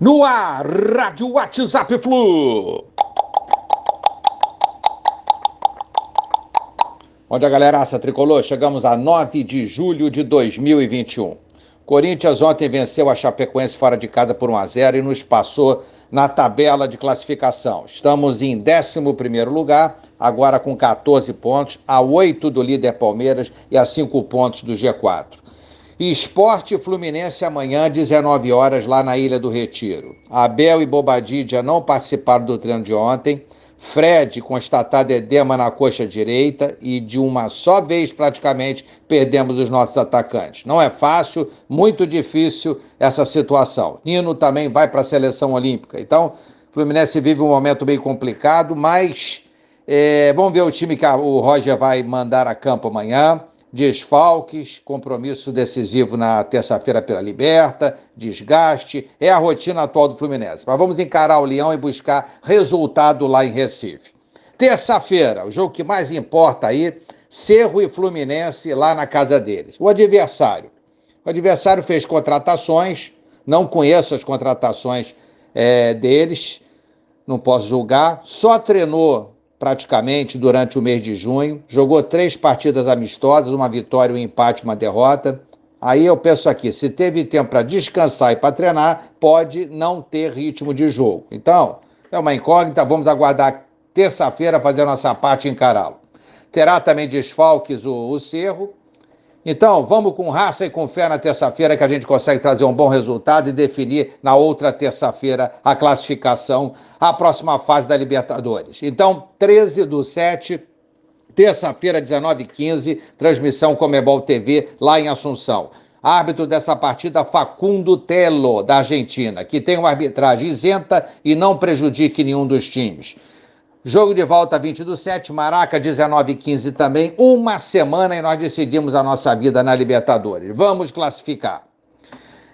No ar, Rádio WhatsApp Flu. Onde a galeraça tricolor, chegamos a 9 de julho de 2021. Corinthians ontem venceu a Chapecoense fora de casa por 1 a 0 e nos passou na tabela de classificação. Estamos em 11 lugar, agora com 14 pontos, a 8 do líder Palmeiras e a 5 pontos do G4. Esporte Fluminense amanhã, 19 horas, lá na Ilha do Retiro. Abel e Bobadilla não participaram do treino de ontem. Fred constatado edema na coxa direita e de uma só vez praticamente perdemos os nossos atacantes. Não é fácil, muito difícil essa situação. Nino também vai para a seleção olímpica. Então, Fluminense vive um momento bem complicado, mas é, vamos ver o time que o Roger vai mandar a campo amanhã desfalques, compromisso decisivo na terça-feira pela Liberta, desgaste, é a rotina atual do Fluminense. Mas vamos encarar o Leão e buscar resultado lá em Recife. Terça-feira, o jogo que mais importa aí, Cerro e Fluminense lá na casa deles. O adversário. O adversário fez contratações, não conheço as contratações é, deles, não posso julgar, só treinou praticamente durante o mês de junho, jogou três partidas amistosas, uma vitória, um empate, uma derrota. Aí eu penso aqui, se teve tempo para descansar e para treinar, pode não ter ritmo de jogo. Então, é uma incógnita, vamos aguardar terça-feira fazer nossa parte e encará-lo. Terá também desfalques o, o Cerro, então, vamos com raça e com fé na terça-feira que a gente consegue trazer um bom resultado e definir na outra terça-feira a classificação, a próxima fase da Libertadores. Então, 13 do 7, terça-feira, 19h15, transmissão Comebol TV lá em Assunção. Árbitro dessa partida, Facundo Telo, da Argentina, que tem uma arbitragem isenta e não prejudique nenhum dos times. Jogo de volta 20 do 7, Maraca 19 e 15 também. Uma semana e nós decidimos a nossa vida na Libertadores. Vamos classificar.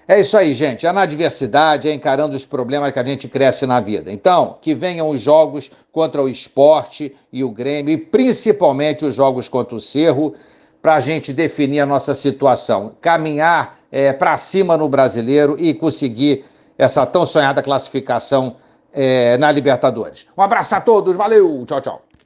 É isso aí, gente. É na adversidade, é encarando os problemas que a gente cresce na vida. Então, que venham os jogos contra o esporte e o Grêmio, e principalmente os jogos contra o Cerro, para a gente definir a nossa situação. Caminhar é, para cima no brasileiro e conseguir essa tão sonhada classificação é, na Libertadores. Um abraço a todos, valeu, tchau, tchau.